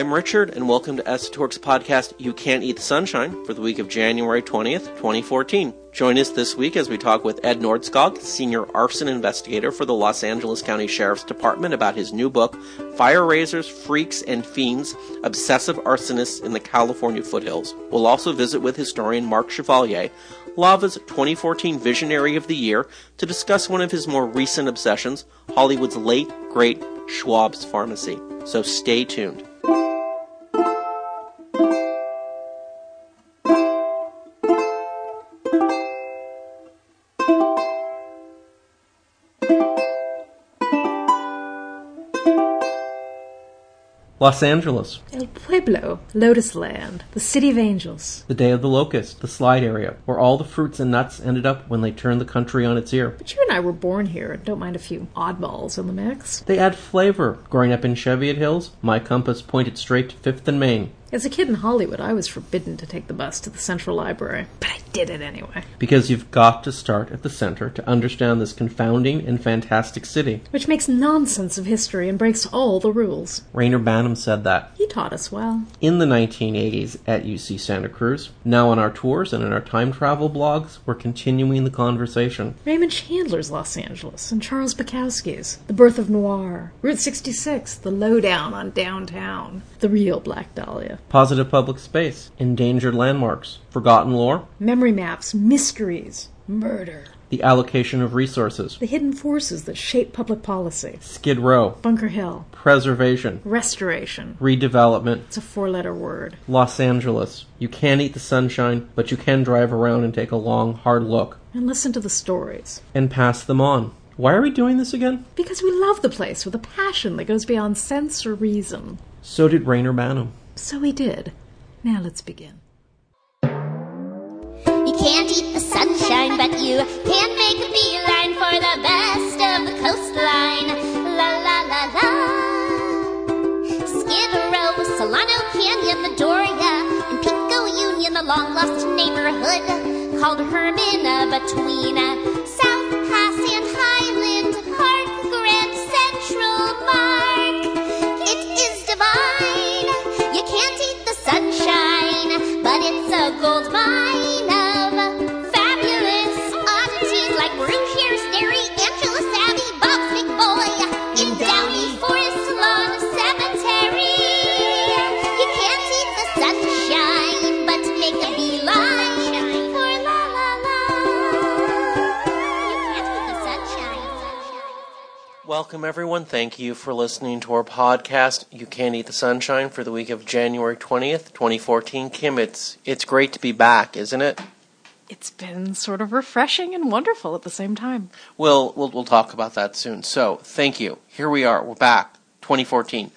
I'm Richard, and welcome to Esotouric's podcast, You Can't Eat the Sunshine, for the week of January 20th, 2014. Join us this week as we talk with Ed Nordskog, Senior Arson Investigator for the Los Angeles County Sheriff's Department, about his new book, Fire Raisers, Freaks, and Fiends Obsessive Arsonists in the California Foothills. We'll also visit with historian Mark Chevalier, Lava's 2014 Visionary of the Year, to discuss one of his more recent obsessions, Hollywood's late, great Schwab's Pharmacy. So stay tuned. Los Angeles. El Pueblo, Lotus Land, the City of Angels. The Day of the Locust, the slide area, where all the fruits and nuts ended up when they turned the country on its ear. But you and I were born here and don't mind a few oddballs in the mix. They add flavor. Growing up in Cheviot Hills, my compass pointed straight to 5th and Main. As a kid in Hollywood, I was forbidden to take the bus to the Central Library, but I did it anyway. Because you've got to start at the center to understand this confounding and fantastic city. Which makes nonsense of history and breaks all the rules. Reyner Banham said that. He taught us well. In the 1980s at UC Santa Cruz. Now on our tours and in our time travel blogs, we're continuing the conversation. Raymond Chandler's Los Angeles and Charles Bukowski's The Birth of Noir. Route 66, The Lowdown on Downtown. The real Black Dahlia. Positive public space, endangered landmarks, forgotten lore, Memory maps, mysteries, murder. the allocation of resources, The hidden forces that shape public policy. Skid Row, Bunker Hill. preservation, Restoration. redevelopment, It's a four letter word. Los Angeles. You can't eat the sunshine, but you can drive around and take a long, hard look And listen to the stories. and pass them on. Why are we doing this again? Because we love the place with a passion that goes beyond sense or reason. So did Reyner Banham. So we did. Now let's begin. You can't eat the sunshine, but you can make a beeline for the best of the coastline. La la la la. Skid Row, Solano Canyon, the Doria, and Pico Union, the long lost neighborhood called Hermina between South Pass and Highland Park, Grand can't eat the sunshine, but it's a gold mine Welcome, everyone. Thank you for listening to our podcast, You Can't Eat the Sunshine, for the week of January 20th, 2014. Kim, it's, it's great to be back, isn't it? It's been sort of refreshing and wonderful at the same time. We'll, we'll, we'll talk about that soon. So, thank you. Here we are. We're back. 2014.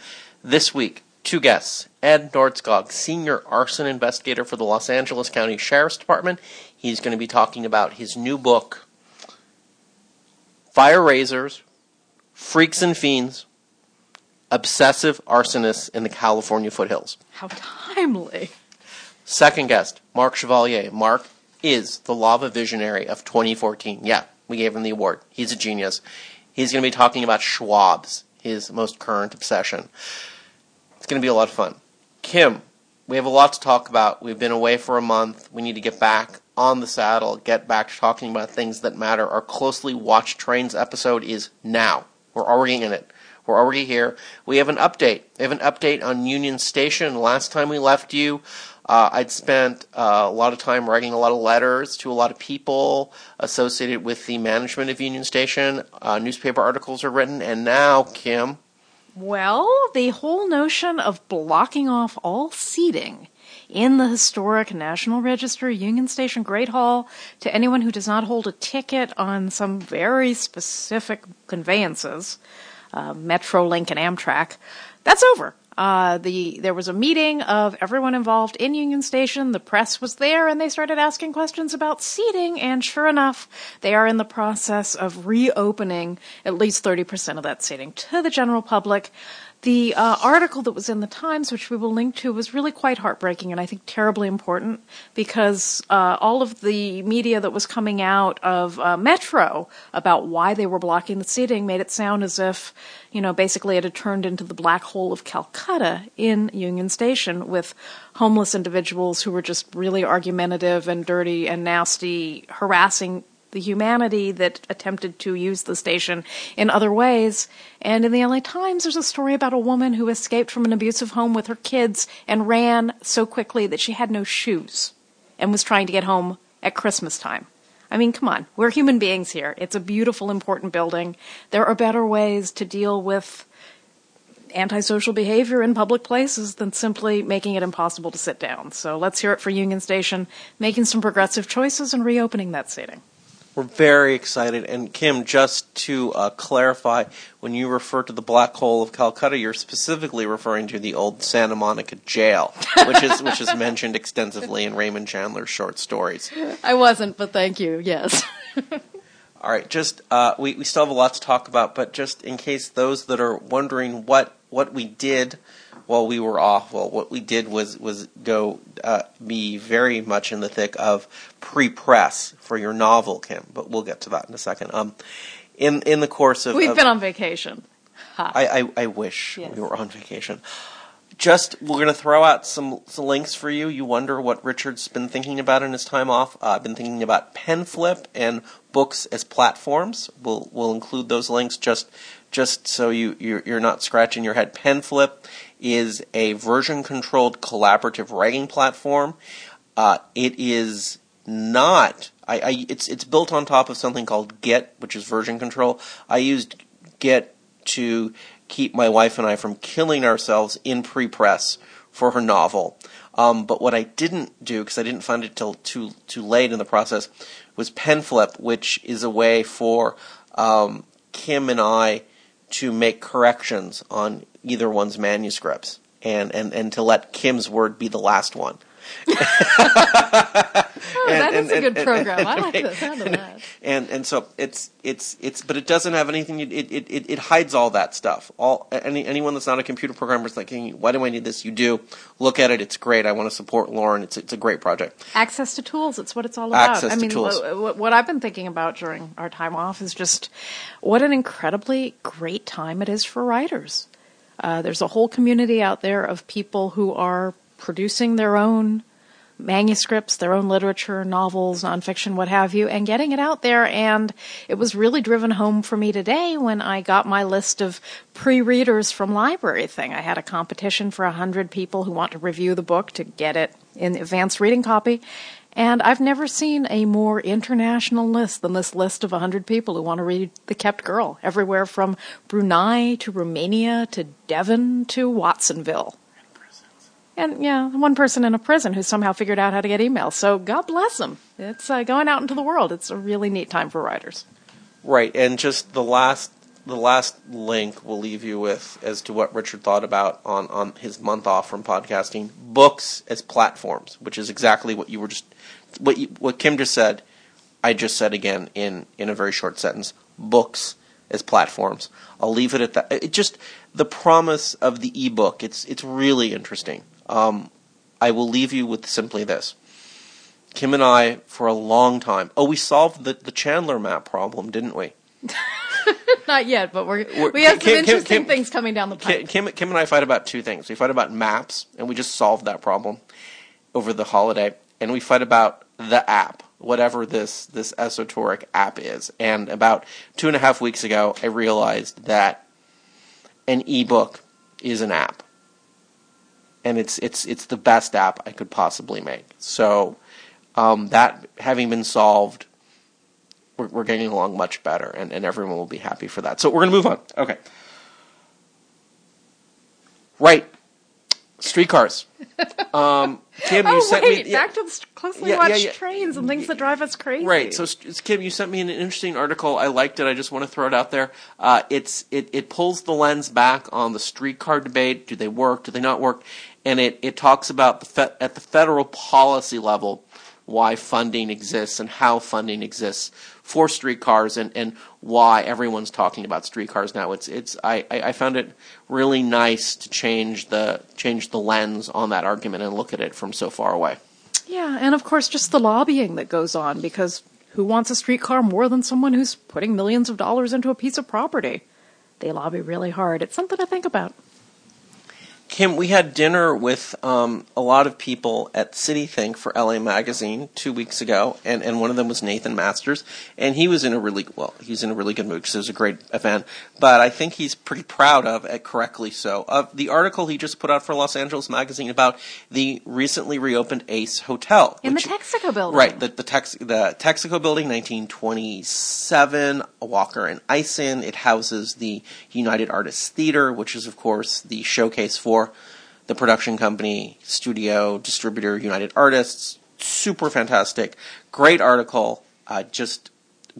This week, two guests. Ed Nordskog, Senior Arson Investigator for the Los Angeles County Sheriff's Department. He's going to be talking about his new book, Fire Raisers, Freaks and Fiends, Obsessive Arsonists in the California Foothills. How timely. Second guest, Mark Chevalier. Mark is the lava visionary of 2014. Yeah, we gave him the award. He's a genius. He's going to be talking about Schwab's, his most current obsession. It's going to be a lot of fun. Kim, we have a lot to talk about. We've been away for a month. We need to get back on the saddle, get back to talking about things that matter. Our closely watched trains episode is now. We're already in it. We're already here. We have an update. We have an update on Union Station. Last time we left you, uh, I'd spent uh, a lot of time writing a lot of letters to a lot of people associated with the management of Union Station. Uh, newspaper articles are written, and now, Kim, Well, the whole notion of blocking off all seating in the historic National Register Union Station Great Hall to anyone who does not hold a ticket on some very specific conveyances, uh, Metrolink and Amtrak, that's over. Uh, the there was a meeting of everyone involved in Union Station. The press was there, and they started asking questions about seating. And sure enough, they are in the process of reopening at least thirty percent of that seating to the general public. The uh, article that was in the Times, which we will link to, was really quite heartbreaking and I think terribly important because uh, all of the media that was coming out of uh, Metro about why they were blocking the seating made it sound as if, you know, basically it had turned into the black hole of Calcutta in Union Station with homeless individuals who were just really argumentative and dirty and nasty, harassing the humanity that attempted to use the station in other ways. And in the LA Times, there's a story about a woman who escaped from an abusive home with her kids and ran so quickly that she had no shoes and was trying to get home at Christmas time. I mean, come on. We're human beings here. It's a beautiful, important building. There are better ways to deal with antisocial behavior in public places than simply making it impossible to sit down. So let's hear it for Union Station, making some progressive choices and reopening that seating. We're very excited. And Kim, just to uh, clarify, when you refer to the black hole of Calcutta, you're specifically referring to the old Santa Monica jail, which is which is mentioned extensively in Raymond Chandler's short stories. I wasn't, but thank you. Yes. All right, just uh, we we still have a lot to talk about, but just in case those that are wondering what what we did while we were off, well, what we did was was go uh, be very much in the thick of pre-press for your novel, Kim. But we'll get to that in a second. Um, in in the course of We've of- been on vacation. Ha. I, I, I wish Yes. we were on vacation. Just, we're going to throw out some, some links for you. You wonder what Richard's been thinking about in his time off. Uh, I've been thinking about PenFlip and books as platforms. We'll, we'll include those links just, just so you, you're, you're not scratching your head. PenFlip is a version controlled collaborative writing platform. Uh, it is not, I, I, it's, it's built on top of something called Git, which is version control. I used Git to keep my wife and I from killing ourselves in pre-press for her novel. Um, but what I didn't do, because I didn't find it till too too late in the process, was PenFlip, which is a way for um, Kim and I to make corrections on either one's manuscripts, and, and, and to let Kim's word be the last one. Oh, that is a good program. I like the sound of that. and and so it's it's it's but it doesn't have anything it it it, it hides all that stuff all any anyone that's not a computer programmer is like "Hey, why do i need this you do look at it it's great i want to support lauren it's it's a great project Access to tools. It's what it's all about. Access I to mean, tools. wh- wh- what I've been thinking about during our time off is just what an incredibly great time it is for writers. Uh, there's a whole community out there of people who are producing their own manuscripts, their own literature, novels, nonfiction, what have you, and getting it out there. And it was really driven home for me today when I got my list of pre-readers from Library Thing. I had a competition for a hundred people who want to review the book to get it in advanced reading copy. And I've never seen a more international list than this list of 100 people who want to read The Kept Girl, everywhere from Brunei to Romania to Devon to Watsonville. And yeah, one person in a prison who somehow figured out how to get email. So God bless them. It's uh, going out into the world. It's a really neat time for writers. right and just the last the last link we'll leave you with as to what richard thought about on on his month off from podcasting books as platforms which is exactly what you were just what you, what kim just said i just said again in in a very short sentence books as platforms i'll leave it at that it just the promise of the ebook it's it's really interesting um i will leave you with simply this kim and i for a long time oh we solved the the chandler map problem didn't we Not yet, but we're, We're- we have some Kim- Kim- interesting Kim- things coming down the pipe. Kim, Kim, Kim and I fight about two things. We fight about maps, and we just solved that problem over the holiday. And we fight about the app, whatever this this Esotouric app is. And about two and a half weeks ago, I realized that an ebook is an app, and it's it's it's the best app I could possibly make. So um, that having been solved, we're, we're getting along much better, and, and everyone will be happy for that. So we're to move on. Okay. Right. Streetcars. Um, Kim, you oh, sent wait, me. yeah, back to the closely yeah, watched yeah. trains and things that drive us crazy. Right. So, Kim, you sent me an interesting article. I liked it. I just want to throw it out there. Uh, it's it, it pulls the lens back on the streetcar debate. Do they work? Do they not work? And it, it talks about the fe- at the federal policy level why funding exists and how funding exists for streetcars and, and why everyone's talking about streetcars now. It's it's I, I found it really nice to change the change the lens on that argument and look at it from so far away. Yeah, and of course just the lobbying that goes on because who wants a streetcar more than someone who's putting millions of dollars into a piece of property? They lobby really hard. It's something to think about. Kim, we had dinner with um, a lot of people at City Think for LA Magazine two weeks ago, and, and one of them was Nathan Masters, and he was in a really well, he's in a really good mood because it was a great event. But I think he's pretty proud of, correctly so, of the article he just put out for Los Angeles Magazine about the recently reopened Ace Hotel in which- the Texaco building. Right, the the, Tex, the Texaco building, 1927, Walker and Eisen. It houses the United Artists Theater, which is, of course, the showcase for the production company, studio, distributor, United Artists. Super fantastic, great article. Uh, just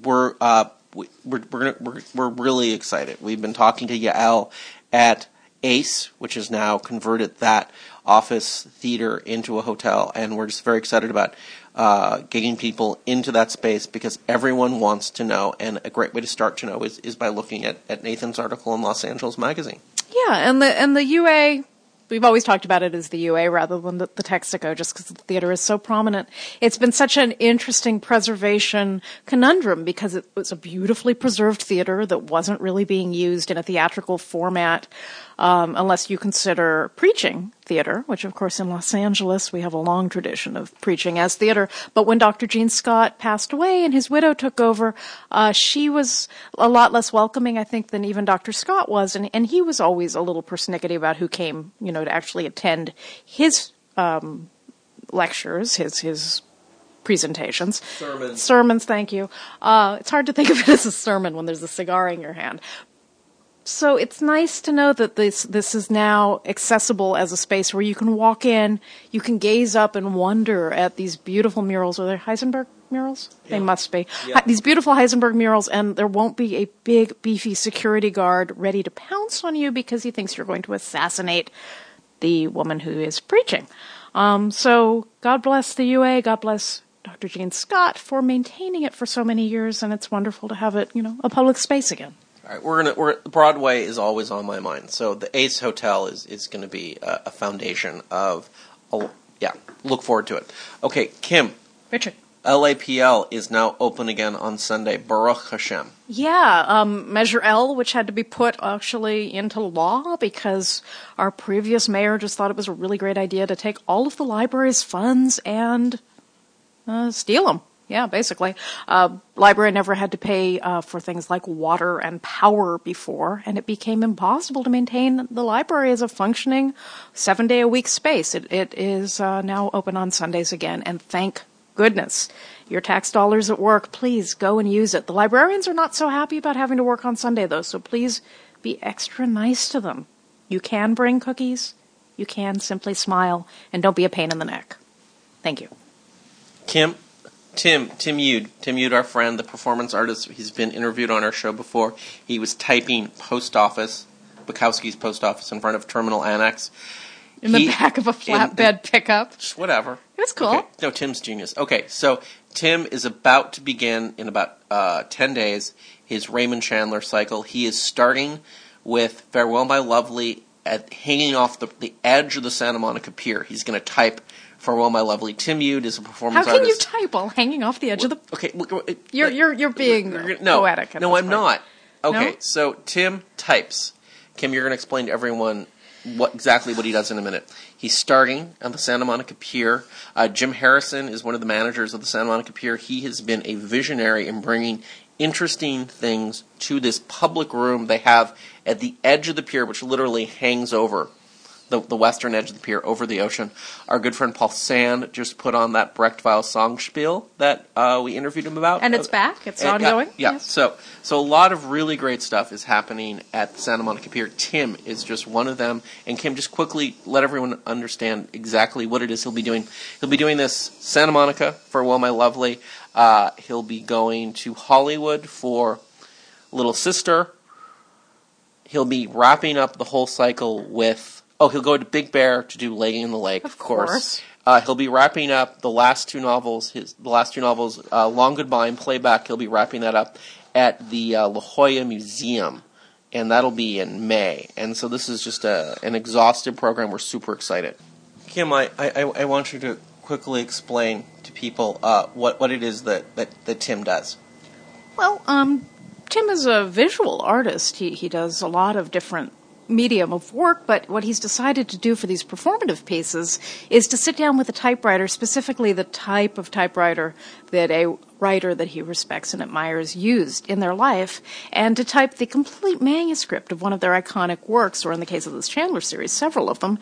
we're uh, we- we're we're, we're we're really excited. We've been talking to Yael at Ace, which has now converted that office theater into a hotel, and we're just very excited about uh, getting people into that space because everyone wants to know, and a great way to start to know is, is by looking at, at Nathan's article in Los Angeles Magazine. Yeah, and the and the UA we've always talked about it as the UA rather than the, the Texaco just because the theater is so prominent. It's been such an interesting preservation conundrum because it was a beautifully preserved theater that wasn't really being used in a theatrical format um, unless you consider preaching theater, which of course in Los Angeles we have a long tradition of preaching as theater. But when Dr. Gene Scott passed away and his widow took over, uh, she was a lot less welcoming, I think, than even Dr. Scott was, and and he was always a little persnickety about who came, you know, to actually attend his um, lectures, his his presentations. Sermons. Sermons, thank you. Uh, it's hard to think of it as a sermon when there's a cigar in your hand. So it's nice to know that this this is now accessible as a space where you can walk in, you can gaze up and wonder at these beautiful murals. Are they Heinsbergen murals? They must be. Yeah. These beautiful Heinsbergen murals, and there won't be a big beefy security guard ready to pounce on you because he thinks you're going to assassinate the woman who is preaching. Um, so God bless the UA. God bless Dr. Gene Scott for maintaining it for so many years, and it's wonderful to have it, you know, a public space again. All right, we're gonna. We're, Broadway is always on my mind. So the Ace Hotel is is going to be a, a foundation of. A, yeah, look forward to it. Okay, Kim. Richard. LAPL is now open again on Sunday. Baruch Hashem. Yeah, um, Measure L, which had to be put actually into law because our previous mayor just thought it was a really great idea to take all of the library's funds and uh, steal them. Yeah, basically. Uh, library never had to pay uh, for things like water and power before, and it became impossible to maintain the library as a functioning seven day a week space. It, it is uh, now open on Sundays again, and thank goodness. Your tax dollars at work, please go and use it. The librarians are not so happy about having to work on Sunday, though, so please be extra nice to them. You can bring cookies, you can simply smile, and don't be a pain in the neck. Thank you. Kim, Tim, Tim Youd, Tim Youd, our friend, the performance artist. He's been interviewed on our show before. He was typing post office, Bukowski's post office in front of Terminal Annex. In the back of a in- flatbed pickup. Just whatever. It was cool. Okay. No, Tim's genius. Okay, so Tim is about to begin in about uh, 10 days his Raymond Chandler cycle. He is starting with Farewell My Lovely at hanging off the, the edge of the Santa Monica Pier. He's going to type Farewell My Lovely. Tim Youd is a performance How can you artist. type while hanging off the edge of the? okay, look, uh, You're you're you're being no, poetic. at no, this I'm point. not. Okay, No? so Tim types. Kim, you're going to explain to everyone what exactly what he does in a minute. He's starting on the Santa Monica Pier. Uh, Jim Harrison is one of the managers of the Santa Monica Pier. He has been a visionary in bringing interesting things to this public room they have at the edge of the pier, which literally hangs over the, the western edge of the pier over the ocean. Our good friend Paul Sand just put on that Brechtweil song spiel that uh, we interviewed him about. And it's back. It's and- yeah, ongoing. Yeah. Yes. So so a lot of really great stuff is happening at the Santa Monica Pier. Tim is just one of them. And Kim, just quickly let everyone understand exactly what it is he'll be doing. He'll be doing this Santa Monica Farewell My Lovely. Uh, he'll be going to Hollywood for Little Sister. He'll be wrapping up the whole cycle with. Oh, he'll go to Big Bear to do Lady in the Lake, Of of course. course. Uh, he'll be wrapping up the last two novels. His the last two novels, uh, Long Goodbye and Playback. He'll be wrapping that up at the uh, La Jolla Museum, and that'll be in May. And so this is just a, an exhaustive program. We're super excited. Kim, I, I, I want you to quickly explain to people uh, what what it is that, that, that Tim does. Well, um, Tim is a visual artist. He he does a lot of different medium of work, but what he's decided to do for these performative pieces is to sit down with a typewriter, specifically the type of typewriter that a writer that he respects and admires used in their life, and to type the complete manuscript of one of their iconic works, or in the case of this Chandler series, several of them,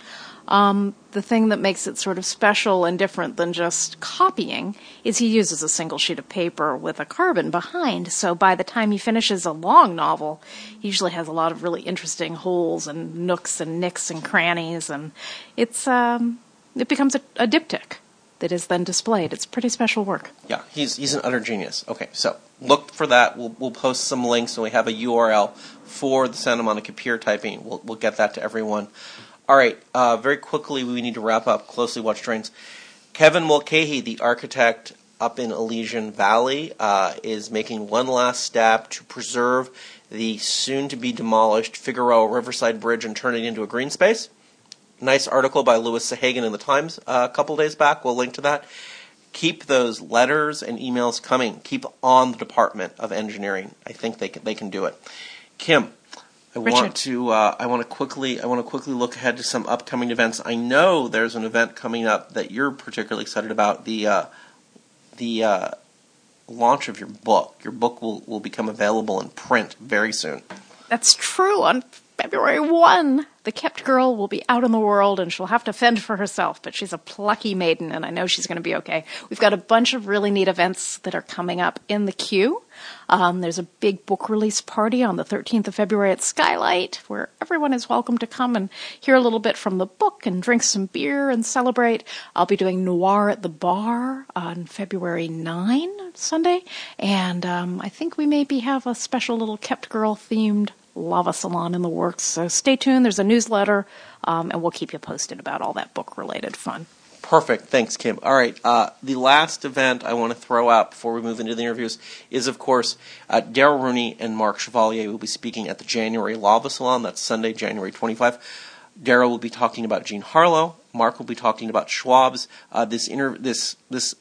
um, the thing that makes it sort of special and different than just copying is he uses a single sheet of paper with a carbon behind. So by the time he finishes a long novel, he usually has a lot of really interesting holes and nooks and nicks and crannies, and it's um, it becomes a, a diptych that is then displayed. It's pretty special work. Yeah, he's he's an utter genius. Okay, so look for that. We'll we'll post some links and we have a URL for the Santa Monica Pier typing. We'll we'll get that to everyone. All right, uh, very quickly, we need to wrap up closely watched trains. Kevin Mulcahy, the architect up in Elysian Valley, uh, is making one last step to preserve the soon to be demolished Figueroa Riverside Bridge and turn it into a green space. Nice article by Louis Sahagun in the Times uh, a couple days back. We'll link to that. Keep those letters and emails coming. Keep on the Department of Engineering. I think they can, they can do it. Kim, I Richard. want to uh, I want to quickly I want to quickly look ahead to some upcoming events. I know there's an event coming up that you're particularly excited about the uh, the uh, launch of your book. Your book will will become available in print very soon. That's true. On February 1, the kept girl will be out in the world and she'll have to fend for herself, but she's a plucky maiden and I know she's going to be okay. We've got a bunch of really neat events that are coming up in the queue. Um, there's a big book release party on the 13th of February at Skylight where everyone is welcome to come and hear a little bit from the book and drink some beer and celebrate. I'll be doing Noir at the Bar on February 9, Sunday, and um, I think we maybe have a special little kept girl themed lava salon in the works. So stay tuned. There's a newsletter, um, and we'll keep you posted about all that book related fun. Perfect. Thanks, Kim. All right. Uh, the last event I want to throw out before we move into the interviews is, of course, uh, Darrell Rooney and Mark Chevalier will be speaking at the January Lava Salon. That's Sunday, January 25. Darrell will be talking about Jean Harlow. Mark will be talking about Schwab's. Uh, this inter- this this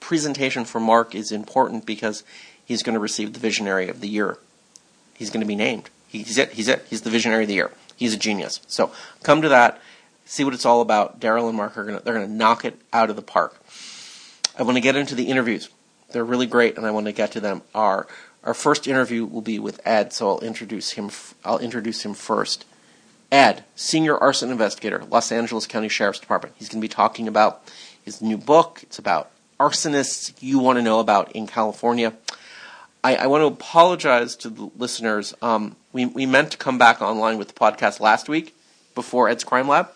presentation for Mark is important because he's going to receive the Visionary of the Year. He's going to be named. He's it. He's it. He's the Visionary of the Year. He's a genius. So come to that see what it's all about. Darrell and Mark are gonna they're gonna knock it out of the park. I want to get into the interviews. They're really great, and I want to get to them. Our our first interview will be with Ed, so I'll introduce him. I'll introduce him first. Ed, senior arson investigator, Los Angeles County Sheriff's Department. He's going to be talking about his new book. It's about arsonists you want to know about in California. I, I want to apologize to the listeners. Um, we we meant to come back online with the podcast last week before Ed's Crime Lab.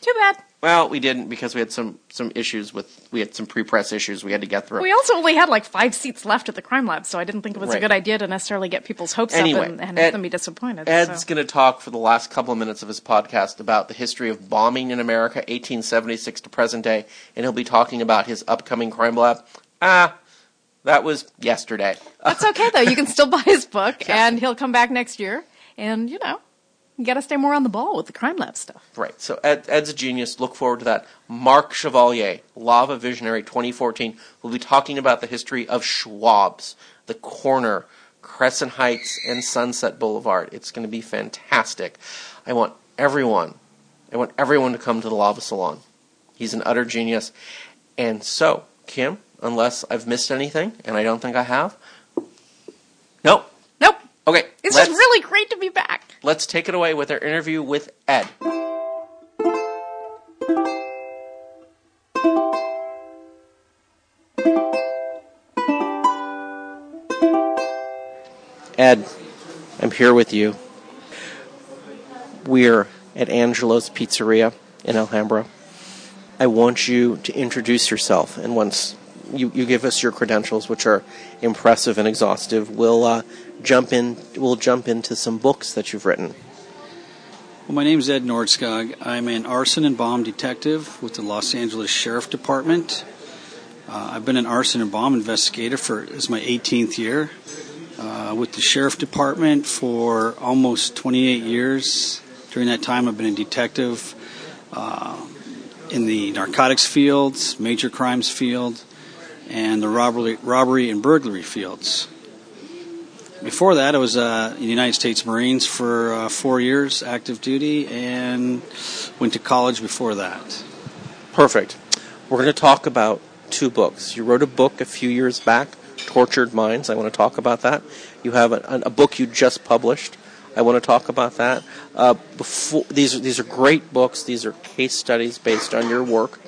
Too bad. Well, we didn't because we had some some issues with we had some pre-press issues we had to get through. We also only had like five seats left at the crime lab, so I didn't think it was Right. a good idea to necessarily get people's hopes Anyway, up and, and Ed- have them be disappointed. Ed's so. going to talk for the last couple of minutes of his podcast about the history of bombing in America, 1876 to present day, and he'll be talking about his upcoming crime lab. Ah, that was yesterday. That's okay though. You can still buy his book, and he'll come back next year. And you know, you got to stay more on the ball with the crime lab stuff. Right. So Ed, Ed's a genius. Look forward to that. Mark Chevalier, Lava Visionary 2014, We'll be talking about the history of Schwab's, the corner, Crescent Heights, and Sunset Boulevard. It's going to be fantastic. I want everyone, I want everyone to come to the Lava Salon. He's an utter genius. And so, Kim, unless I've missed anything, and I don't think I have, nope. Nope. Okay. It's just really great to be back. let's take it away with our interview with Ed. Ed, I'm here with you. We're at Angelo's Pizzeria in Alhambra. I want you to introduce yourself, and once you, you give us your credentials, which are impressive and exhaustive, we'll uh, jump in. We'll jump into some books that you've written. Well, my name is Ed Nordskog. I'm an arson and bomb detective with the Los Angeles Sheriff Department. Uh, I've been an arson and bomb investigator for is my 18th year. Uh, with the Sheriff Department for almost 28 years. During that time, I've been a detective uh, in the narcotics fields, major crimes field, and the robbery, robbery and burglary fields. Before that, I was uh, in the United States Marines for uh, four years, active duty, and went to college before that. Perfect. We're going to talk about two books. You wrote a book a few years back, Tortured Minds. I want to talk about that. You have a, a book you just published. I want to talk about that. Uh, before these these are great books. These are case studies based on your work,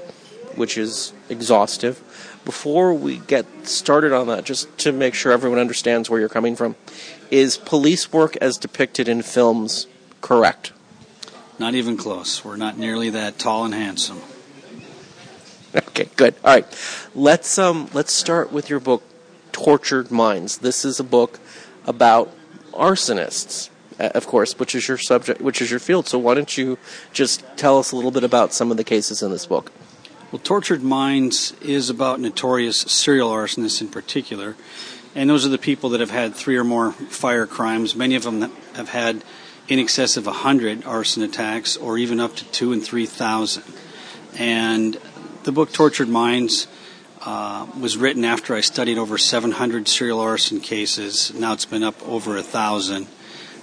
which is exhaustive before we get started on that, just to make sure everyone understands where you're coming from, is police work as depicted in films correct? Not even close. We're not nearly that tall and handsome. Okay, good. All right, let's um let's start with your book, Tortured Minds. This is a book about arsonists, of course, which is your subject, which is your field. So why don't you just tell us a little bit about some of the cases in this book? Well, Tortured Minds is about notorious serial arsonists in particular. And those are the people that have had three or more fire crimes. Many of them have had in excess of 100 arson attacks or even up to two and 3,000. And the book Tortured Minds uh, was written after I studied over 700 serial arson cases. Now it's been up over a thousand.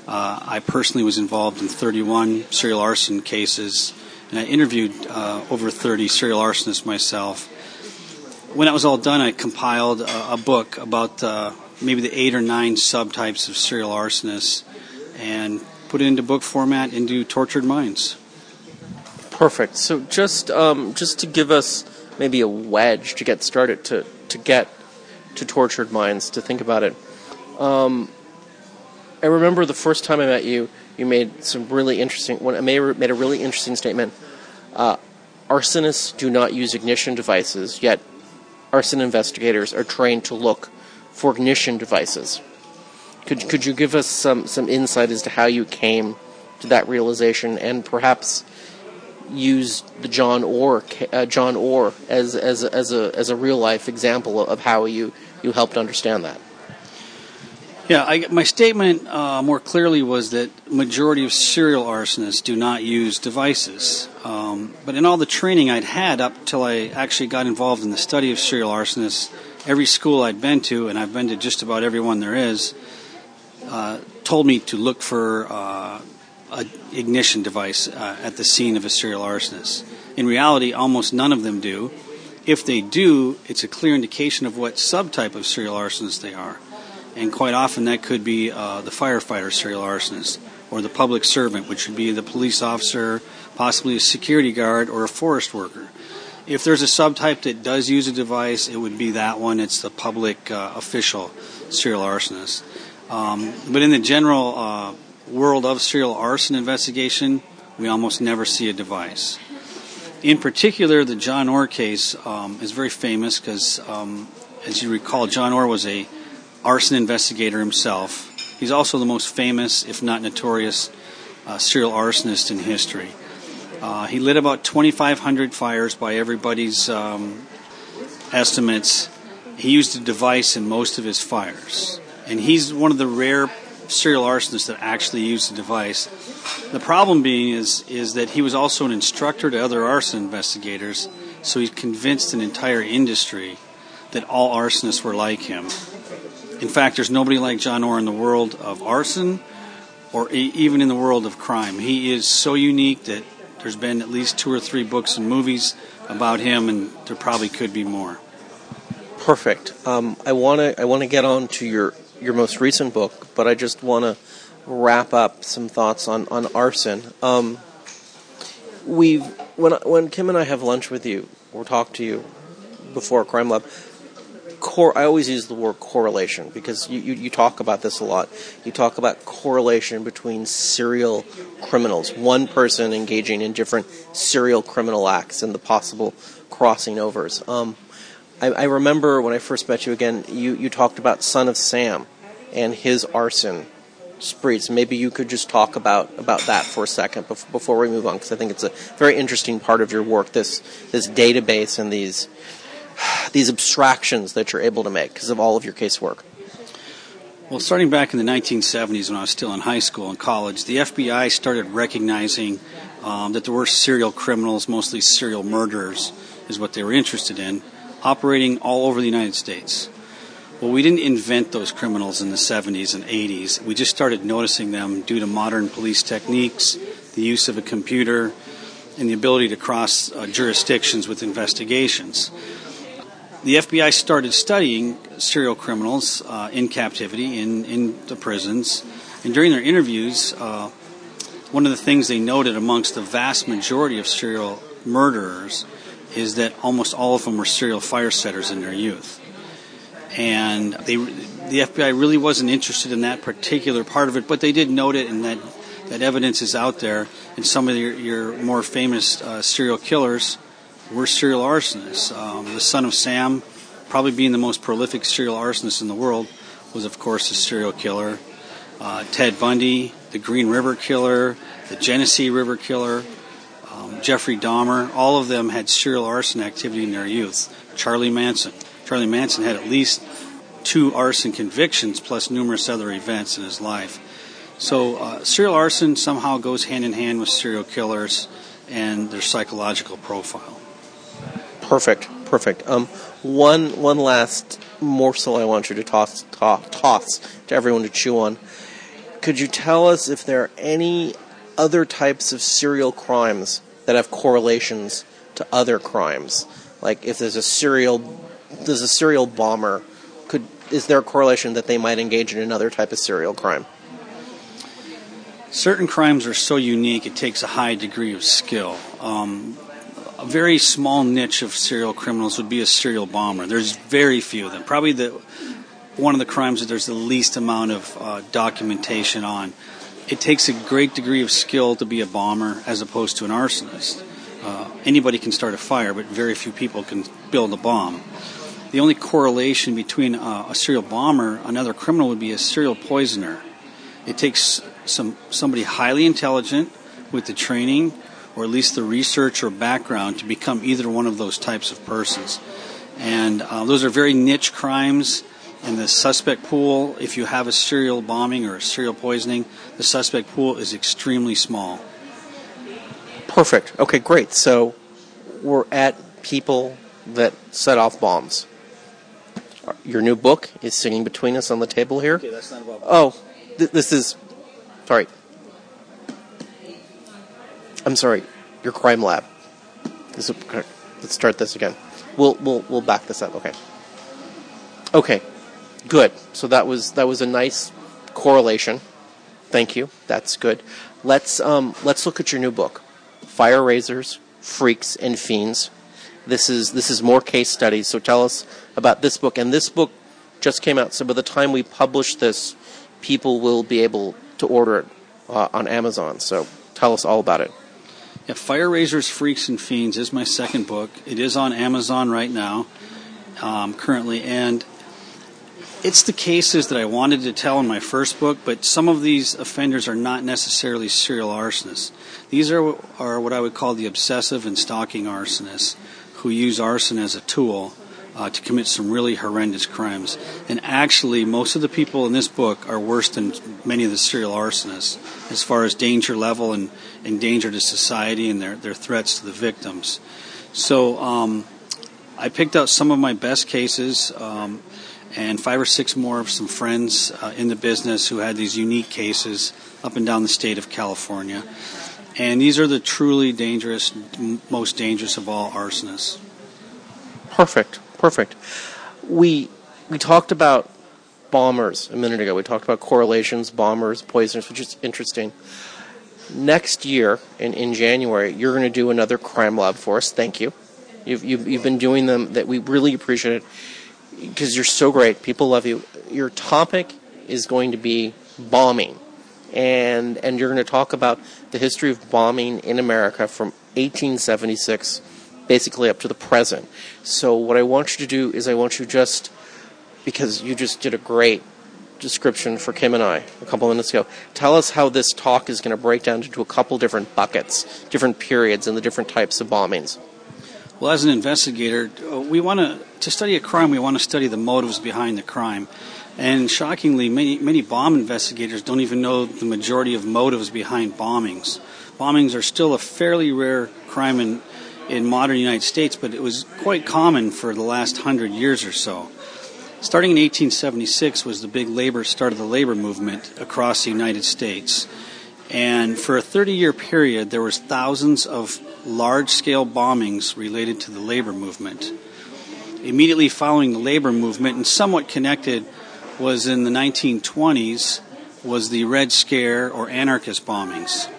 Uh, I personally was involved in 31 serial arson cases and I interviewed uh, over 30 serial arsonists myself. When that was all done, I compiled a, a book about uh, maybe the eight or nine subtypes of serial arsonists and put it into book format into Tortured Minds. Perfect. So just um, just to give us maybe a wedge to get started to to get to Tortured Minds to think about it. Um, I remember the first time I met you you made some really interesting. Mayor made a really interesting statement. Uh, arsonists do not use ignition devices, yet arson investigators are trained to look for ignition devices. Could could you give us some some insight as to how you came to that realization, and perhaps use the John Orr uh, John Orr as as as a as a real life example of how you you helped understand that? Yeah, I, my statement uh, more clearly was that majority of serial arsonists do not use devices. Um, but in all the training I'd had up till I actually got involved in the study of serial arsonists, every school I'd been to, and I've been to just about every one there is, uh, told me to look for uh, an ignition device uh, at the scene of a serial arsonist. In reality, almost none of them do. If they do, it's a clear indication of what subtype of serial arsonist they are and quite often that could be uh, the firefighter serial arsonist or the public servant, which would be the police officer, possibly a security guard, or a forest worker. If there's a subtype that does use a device, it would be that one. It's the public uh, official serial arsonist. Um, but in the general uh, world of serial arson investigation, we almost never see a device. In particular, the John Orr case um, is very famous because, um, as you recall, John Orr was a arson investigator himself. He's also the most famous, if not notorious, uh, serial arsonist in history. Uh, he lit about 2,500 fires by everybody's um, estimates. He used a device in most of his fires. And he's one of the rare serial arsonists that actually used a device. The problem being is, is that he was also an instructor to other arson investigators, so he convinced an entire industry that all arsonists were like him. In fact, there's nobody like John Orr in the world of arson or even in the world of crime. He is so unique that there's been at least two or three books and movies about him, and there probably could be more. Perfect. Um, I want to I want to get on to your your most recent book, but I just want to wrap up some thoughts on on arson. Um, we've when when Kim and I have lunch with you or talk to you before Crime Lab, cor- I always use the word correlation because you, you, you, talk about this a lot. You talk about correlation between serial criminals, one person engaging in different serial criminal acts and the possible crossing overs. Um, I, I, remember when I first met you again, you, you talked about Son of Sam and his arson sprees. Maybe you could just talk about, about that for a second before we move on, because I think it's a very interesting part of your work. This this database and these these abstractions that you're able to make because of all of your casework. Well, starting back in the 1970s when I was still in high school and college, the FBI started recognizing um, that there were serial criminals, mostly serial murderers, is what they were interested in, operating all over the United States. Well, we didn't invent those criminals in the 70s and 80s. We just started noticing them due to modern police techniques, the use of a computer, and the ability to cross uh, jurisdictions with investigations. The FBI started studying serial criminals uh, in captivity in, in the prisons, and during their interviews, uh, one of the things they noted amongst the vast majority of serial murderers is that almost all of them were serial fire setters in their youth. And they, the FBI really wasn't interested in that particular part of it, but they did note it, and that, that evidence is out there. And some of your, your more famous uh, serial killers were serial arsonists. Um, the son of Sam, probably being the most prolific serial arsonist in the world, was, of course, a serial killer. Uh, Ted Bundy, the Green River Killer, the Genesee River Killer, um, Jeffrey Dahmer, all of them had serial arson activity in their youth. Charlie Manson. Charlie Manson had at least two arson convictions plus numerous other events in his life. So, uh, serial arson somehow goes hand in hand with serial killers and their psychological profile. Perfect, perfect. Um, one one last morsel I want you to toss, toss toss to everyone to chew on. Could you tell us if there are any other types of serial crimes that have correlations to other crimes? Like if there's a serial there's a serial bomber, could is there a correlation that they might engage in another type of serial crime? Certain crimes are so unique; it takes a high degree of skill. Um, a very small niche of serial criminals would be a serial bomber. There's very few of them. Probably the one of the crimes that there's the least amount of uh, documentation on. It takes a great degree of skill to be a bomber as opposed to an arsonist. Uh, anybody can start a fire, but very few people can build a bomb. The only correlation between uh, a serial bomber, another criminal, would be a serial poisoner. It takes some somebody highly intelligent with the training, or at least the research or background, to become either one of those types of persons. And uh, those are very niche crimes in the suspect pool, if you have a serial bombing or a serial poisoning, the suspect pool is extremely small. Perfect. Okay, great. So we're at people that set off bombs. Your new book is sitting between us on the table here. Okay, that's not about. Oh, th- this is. Sorry. I'm sorry. Your crime lab. This is, let's start this again. We'll we'll we'll back this up. Okay. Okay. Good. So that was that was a nice correlation. Thank you. That's good. Let's um, let's look at your new book, Fire Raisers, Freaks, and Fiends. This is this is more case studies. So tell us about this book. And this book just came out. So by the time we publish this, people will be able to order it uh, on Amazon. So tell us all about it. Yeah, Fire Raisers, Freaks, and Fiends is my second book. It is on Amazon right now, um, currently, and it's the cases that I wanted to tell in my first book, but some of these offenders are not necessarily serial arsonists. These are, are what I would call the obsessive and stalking arsonists who use arson as a tool uh, to commit some really horrendous crimes. And actually, most of the people in this book are worse than many of the serial arsonists as far as danger level and, and danger to society and their, their threats to the victims. So um, I picked out some of my best cases. Um, and five or six more of some friends uh, in the business who had these unique cases up and down the state of California. And these are the truly dangerous, most dangerous of all arsonists. Perfect, perfect. We we talked about bombers a minute ago. We talked about correlations, bombers, poisoners, which is interesting. Next year, in, in January, you're going to do another crime lab for us. Thank you. You've, you've, you've been doing them that we really appreciate it because you're so great. People love you. Your topic is going to be bombing, and and you're going to talk about the history of bombing in America from 1876, basically up to the present. So what I want you to do is I want you just because you just did a great description for Kim and I a couple minutes ago. Tell us how this talk is going to break down into a couple different buckets, different periods, and the different types of bombings. Well, as an investigator, uh, we want to to study a crime. We want to study the motives behind the crime. And shockingly, many many bomb investigators don't even know the majority of motives behind bombings. Bombings are still a fairly rare crime in in modern United States, but it was quite common for the last hundred years or so. Starting in 1876 was the big labor start of the labor movement across the United States. And for a 30 year period, there was thousands of large scale bombings related to the labor movement. Immediately following the labor movement, and somewhat connected, was in the 1920s, was the Red Scare or anarchist bombings.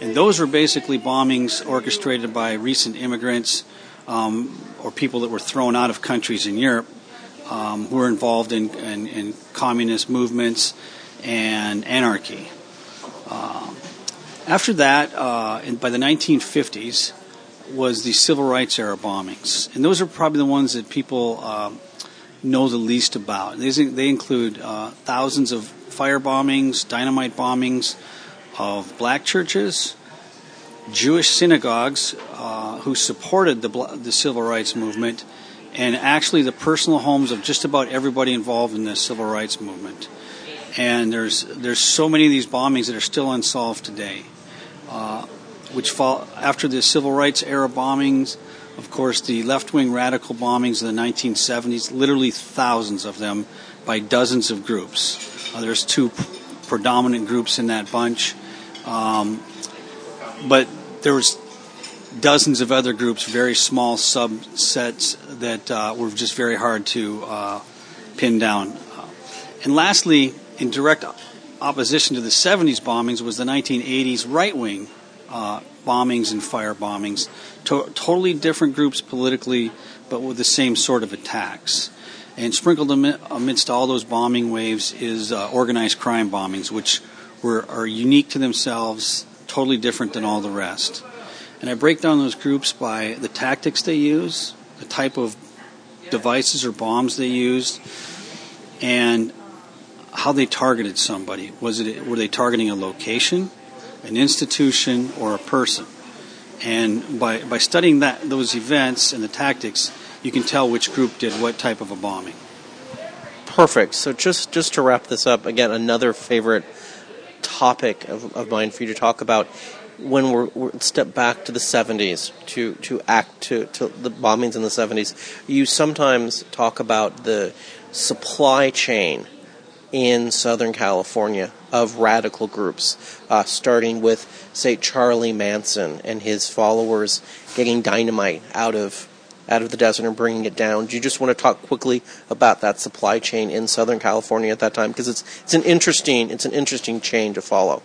And those were basically bombings orchestrated by recent immigrants um, or people that were thrown out of countries in Europe um, who were involved in, in, in, communist movements and anarchy. Uh, after that, uh, in, by the 1950s, was the civil rights era bombings. And those are probably the ones that people uh, know the least about. These, they include uh, thousands of fire bombings, dynamite bombings, of black churches, Jewish synagogues uh, who supported the, the civil rights movement, and actually the personal homes of just about everybody involved in the civil rights movement. And there's there's so many of these bombings that are still unsolved today, uh, which fall after the civil rights era bombings. Of course, the left wing radical bombings of the 1970s, literally thousands of them by dozens of groups. Uh, there's two predominant groups in that bunch. Um, but there was dozens of other groups, very small subsets that uh, were just very hard to uh, pin down. and lastly, in direct opposition to the 70s bombings was the 1980s right wing uh, bombings and fire bombings. To- totally different groups politically, but with the same sort of attacks. And sprinkled amidst all those bombing waves is uh, organized crime bombings, which were are unique to themselves, totally different than all the rest. And I break down those groups by the tactics they use, the type of devices or bombs they used, and how they targeted somebody. Was it were they targeting a location, an institution, or a person? And by by studying that those events and the tactics, you can tell which group did what type of a bombing. Perfect. So just just to wrap this up, again, another favorite topic of, of mine for you to talk about when we're, we're step back to the 70s to to act to, to the bombings in the 70s you sometimes talk about the supply chain in Southern California of radical groups, uh, starting with, say, Charlie Manson and his followers getting dynamite out of out of the desert and bringing it down. Do you just want to talk quickly about that supply chain in Southern California at that time? Because it's it's an interesting it's an interesting chain to follow.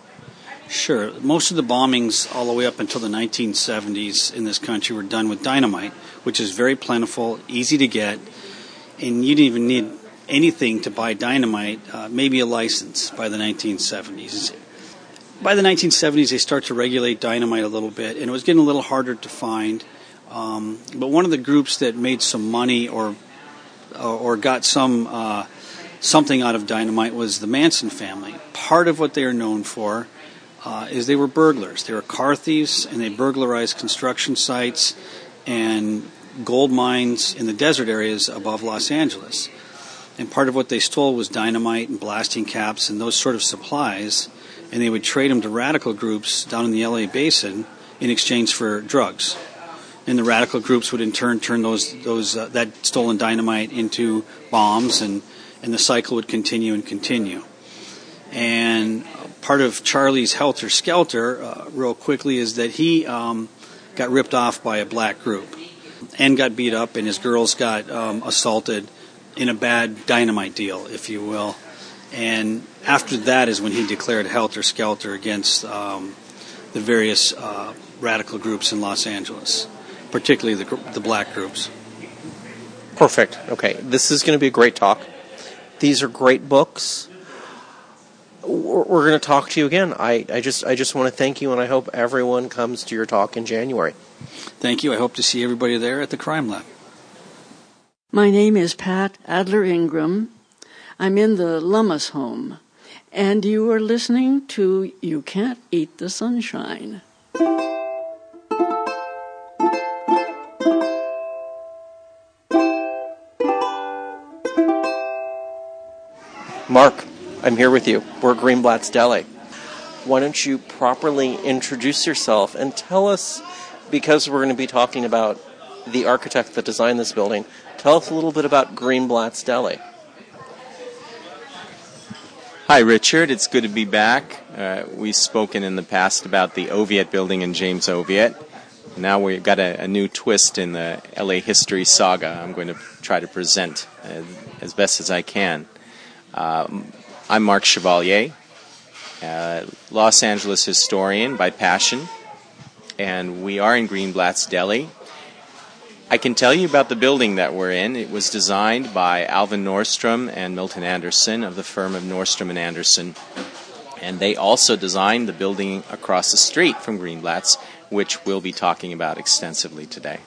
Sure. Most of the bombings all the way up until the 1970s in this country were done with dynamite, which is very plentiful, easy to get, and you didn't even need anything to buy dynamite, uh, maybe a license by the 1970s. By the 1970s, they start to regulate dynamite a little bit, and it was getting a little harder to find. Um, but one of the groups that made some money or or got some uh, something out of dynamite was the Manson family. Part of what they are known for uh, is they were burglars. They were car thieves, and they burglarized construction sites and gold mines in the desert areas above Los Angeles. And part of what they stole was dynamite and blasting caps and those sort of supplies, and they would trade them to radical groups down in the LA basin in exchange for drugs and the radical groups would in turn turn those those uh, that stolen dynamite into bombs, and and the cycle would continue and continue. And part of Charlie's helter skelter, uh, real quickly, is that he um, got ripped off by a black group and got beat up, and his girls got um, assaulted in a bad dynamite deal, if you will. And after that is when he declared helter skelter against um, the various uh, radical groups in Los Angeles particularly the, the black groups. Perfect. Okay, this is going to be a great talk. These are great books. We're, we're going to talk to you again. I, I just I just want to thank you, and I hope everyone comes to your talk in January. Thank you. I hope to see everybody there at the Crime Lab. My name is Pat Adler Ingram. I'm in the Lummis home, and you are listening to You Can't Eat the Sunshine. Mark, I'm here with you. We're at Greenblatt's Deli. Why don't you properly introduce yourself and tell us, because we're going to be talking about the architect that designed this building, tell us a little bit about Greenblatt's Deli. Hi, Richard. It's good to be back. Uh, we've spoken in the past about the Oviatt building in James Oviatt. Now we've got a, a new twist in the LA history saga. I'm going to try to present uh, as best as I can. Um, I'm Mark Chevalier, uh, Los Angeles historian by passion, and we are in Greenblatt's Deli. I can tell you about the building that we're in. It was designed by Alvin Nordstrom and Milton Anderson of the firm of Nordstrom and Anderson. And they also designed the building across the street from Greenblatt's, which we'll be talking about extensively today.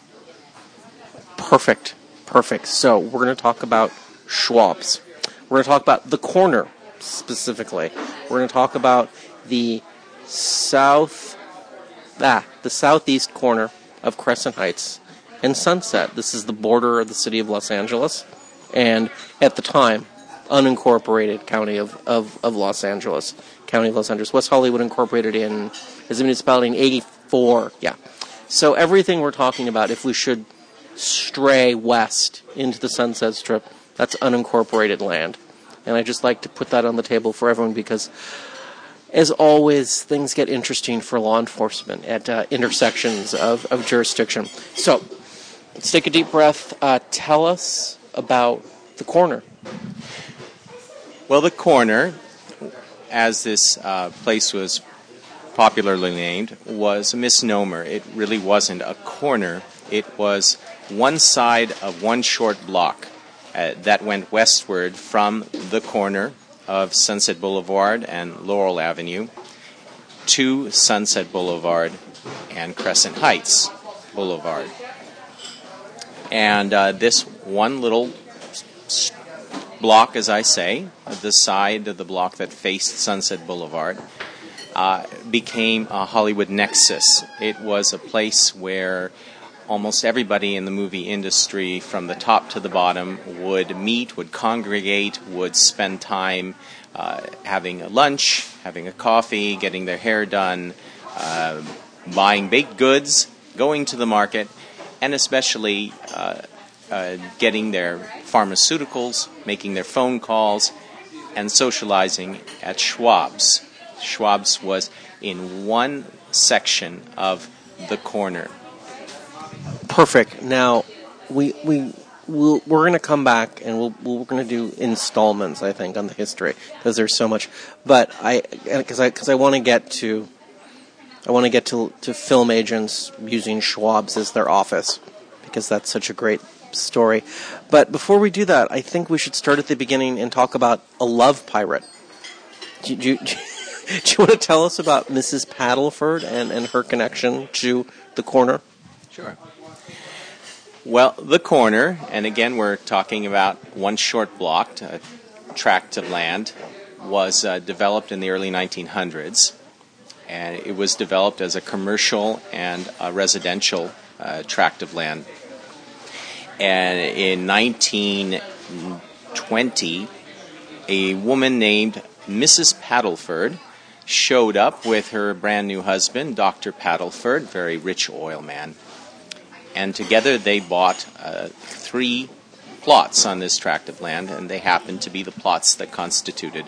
Perfect. Perfect. So we're going to talk about Schwab's. We're going to talk about the corner specifically. We're going to talk about the south, ah, the southeast corner of Crescent Heights and Sunset. This is the border of the city of Los Angeles, and at the time, unincorporated county of, of, of Los Angeles, County of Los Angeles. West Hollywood incorporated in as a municipality in '84. Yeah. So everything we're talking about, if we should stray west into the Sunset Strip, that's unincorporated land. And I just like to put that on the table for everyone because, as always, things get interesting for law enforcement at uh, intersections of, of jurisdiction. So, let's take a deep breath. Uh, tell us about the corner. Well, the corner, as this uh, place was popularly named, was a misnomer. It really wasn't a corner, it was one side of one short block uh, that went westward from the corner of Sunset Boulevard and Laurel Avenue to Sunset Boulevard and Crescent Heights Boulevard. And uh, this one little block, as I say, the side of the block that faced Sunset Boulevard, uh, became a Hollywood nexus. It was a place where almost everybody in the movie industry, from the top to the bottom, would meet, would congregate, would spend time uh, having a lunch, having a coffee, getting their hair done, uh, buying baked goods, going to the market, and especially uh, uh, getting their pharmaceuticals, making their phone calls, and socializing at Schwab's. Schwab's was in one section of the corner. Perfect. Now, we we we'll, we're going to come back and we'll, we're going to do installments. I think on the history because there's so much. But I because I because I want to get to I want to get to to film agents using Schwab's as their office because that's such a great story. But before we do that, I think we should start at the beginning and talk about a love pirate. Do, do, do, do you want to tell us about Mrs. Paddleford and, and her connection to the corner? Sure. Well, the corner, and again, we're talking about one short block, a tract of land, was uh, developed in the early 1900s. And it was developed as a commercial and a residential uh, tract of land. And in 1920, a woman named Mrs. Paddleford showed up with her brand new husband, Dr. Paddleford, very rich oil man and together they bought uh, three plots on this tract of land, and they happened to be the plots that constituted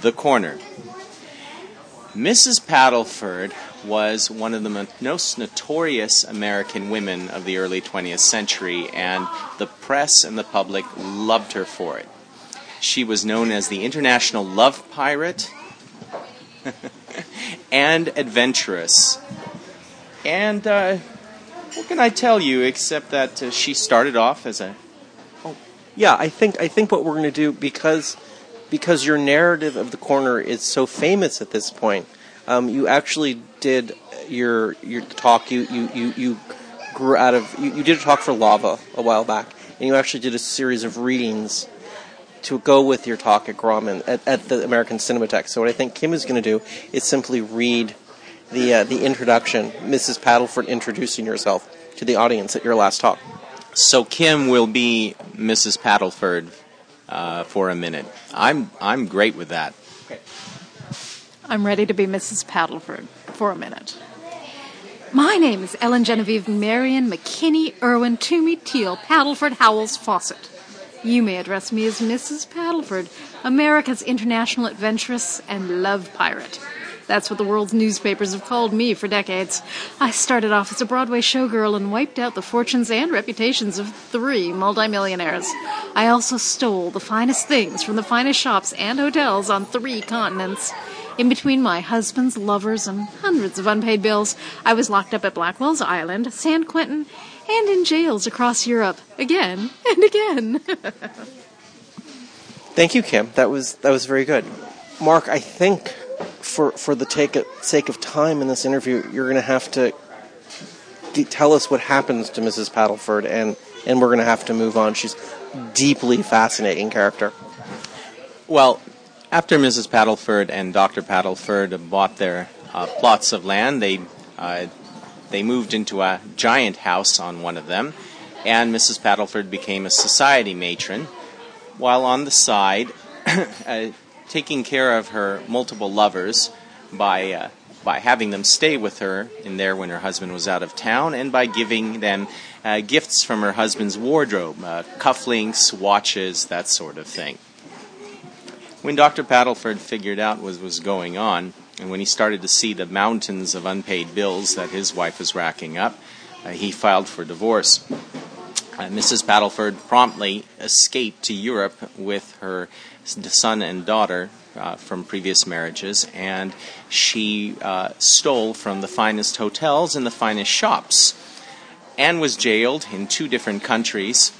the corner. Mrs. Paddleford was one of the most notorious American women of the early 20th century, and the press and the public loved her for it. She was known as the International Love Pirate and adventurous. And uh, what can I tell you except that uh, she started off as a oh Yeah, I think I think what we're going to do because because your narrative of the corner is so famous at this point. Um, you actually did your your talk. You you you, you grew out of you, you did a talk for Lava a while back, and you actually did a series of readings to go with your talk at Grauman at, at the American Cinematheque. So what I think Kim is going to do is simply read the uh, the introduction, Mrs. Paddleford introducing yourself to the audience at your last talk. So Kim will be Mrs. Paddleford uh, for a minute. I'm I'm great with that. Okay. I'm ready to be Mrs. Paddleford for a minute. My name is Ellen Genevieve Marion McKinney Irwin Toomey Teal Paddleford Howells Fawcett. You may address me as Mrs. Paddleford, America's international adventuress and love pirate. That's what the world's newspapers have called me for decades. I started off as a Broadway showgirl and wiped out the fortunes and reputations of three multimillionaires. I also stole the finest things from the finest shops and hotels on three continents. In between my husband's lovers and hundreds of unpaid bills, I was locked up at Blackwell's Island, San Quentin, and in jails across Europe again and again. Thank you, Kim. That was that was very good. Mark, I think for for the take, sake of time in this interview, you're going to have to g- tell us what happens to Mrs. Paddleford, and and we're going to have to move on. She's deeply fascinating character. Well, after Mrs. Paddleford and Dr. Paddleford bought their uh, plots of land, they uh, they moved into a giant house on one of them, and Mrs. Paddleford became a society matron, while on the side, uh, taking care of her multiple lovers by uh, by having them stay with her in there when her husband was out of town, and by giving them uh, gifts from her husband's wardrobe, uh, cufflinks, watches, that sort of thing. When Dr. Paddleford figured out what was going on, and when he started to see the mountains of unpaid bills that his wife was racking up, uh, he filed for divorce. Uh, Mrs. Paddleford promptly escaped to Europe with her son and daughter uh, from previous marriages, and she uh, stole from the finest hotels and the finest shops, and was jailed in two different countries,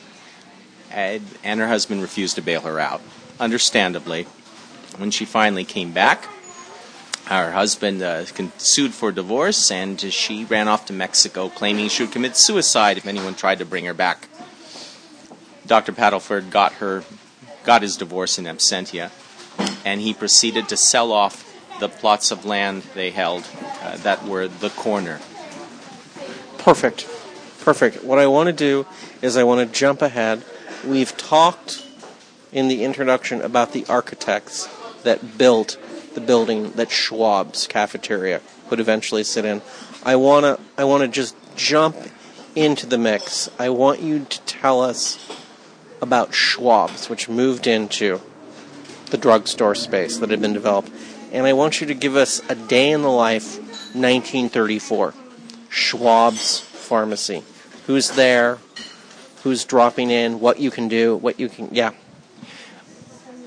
and, and her husband refused to bail her out understandably. When she finally came back, her husband uh, sued for divorce, and she ran off to Mexico, claiming she would commit suicide if anyone tried to bring her back. Dr. Paddleford got her, got his divorce in absentia, and he proceeded to sell off the plots of land they held uh, that were the corner. Perfect. Perfect. What I want to do is I want to jump ahead. We've talked in the introduction about the architects that built the building that Schwab's cafeteria would eventually sit in. I want to I want to just jump into the mix. I want you to tell us about Schwab's which moved into the drugstore space that had been developed. And I want you to give us a day in the life 1934. Schwab's pharmacy. Who's there? Who's dropping in? What you can do? What you can yeah.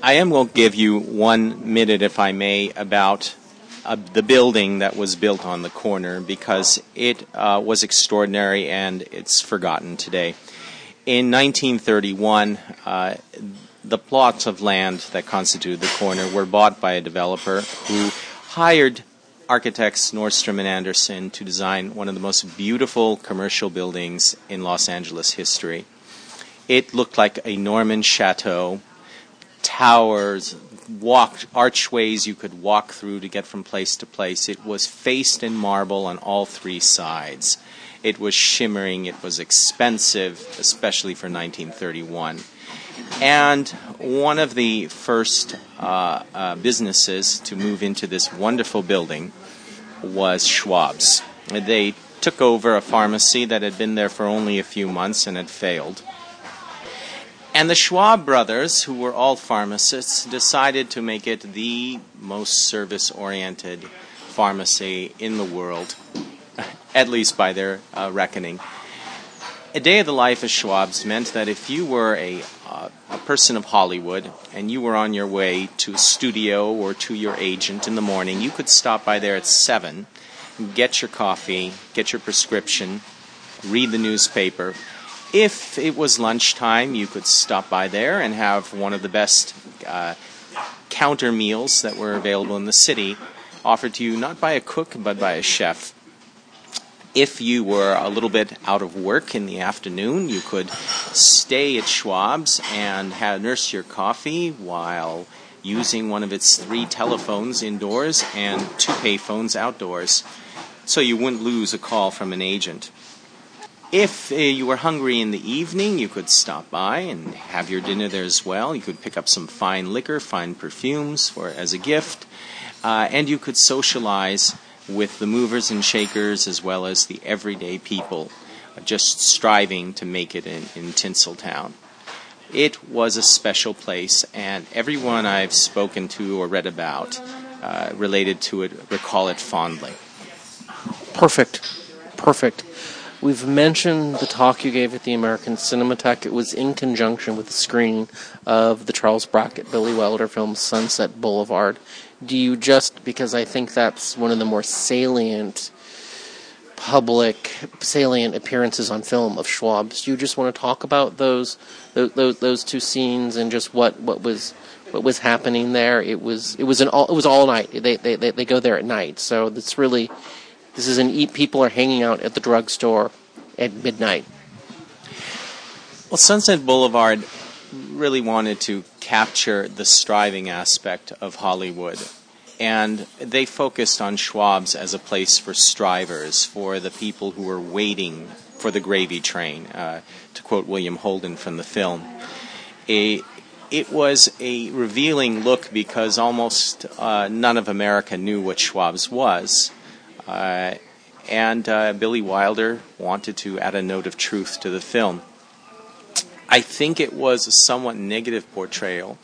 I am going to give you one minute, if I may, about uh, the building that was built on the corner because it uh, was extraordinary and it's forgotten today. In 1931, uh, the plots of land that constituted the corner were bought by a developer who hired architects Nordstrom and Anderson to design one of the most beautiful commercial buildings in Los Angeles history. It looked like a Norman chateau towers, walk archways you could walk through to get from place to place. It was faced in marble on all three sides. It was shimmering. It was expensive, especially for 1931. And one of the first uh, uh, businesses to move into this wonderful building was Schwab's. They took over a pharmacy that had been there for only a few months and had failed. And the Schwab brothers, who were all pharmacists, decided to make it the most service oriented pharmacy in the world, at least by their uh, reckoning. A day of the life of Schwab's meant that if you were a, uh, a person of Hollywood and you were on your way to a studio or to your agent in the morning, you could stop by there at 7, get your coffee, get your prescription, read the newspaper, if it was lunchtime, you could stop by there and have one of the best uh, counter meals that were available in the city offered to you not by a cook but by a chef. If you were a little bit out of work in the afternoon, you could stay at Schwab's and have, nurse your coffee while using one of its three telephones indoors and two payphones outdoors, so you wouldn't lose a call from an agent. If uh, you were hungry in the evening, you could stop by and have your dinner there as well. You could pick up some fine liquor, fine perfumes for as a gift, uh, and you could socialize with the movers and shakers as well as the everyday people, uh, just striving to make it in, in Tinseltown. It was a special place, and everyone I've spoken to or read about uh, related to it recall it fondly. Perfect. Perfect. We've mentioned the talk you gave at the American Cinematheque. It was in conjunction with the screening of the Charles Brackett Billy Wilder film Sunset Boulevard. Do you just, because I think that's one of the more salient public salient appearances on film of Schwab's, do you just want to talk about those those those two scenes and just what, what was what was happening there? It was it was an all it was all night. They they they, they go there at night, so it's really this is an eat. People are hanging out at the drugstore at midnight. Well, Sunset Boulevard really wanted to capture the striving aspect of Hollywood. And they focused on Schwab's as a place for strivers, for the people who were waiting for the gravy train, uh, to quote William Holden from the film. A, it was a revealing look because almost uh, none of America knew what Schwab's was. Uh, and uh, Billy Wilder wanted to add a note of truth to the film. I think it was a somewhat negative portrayal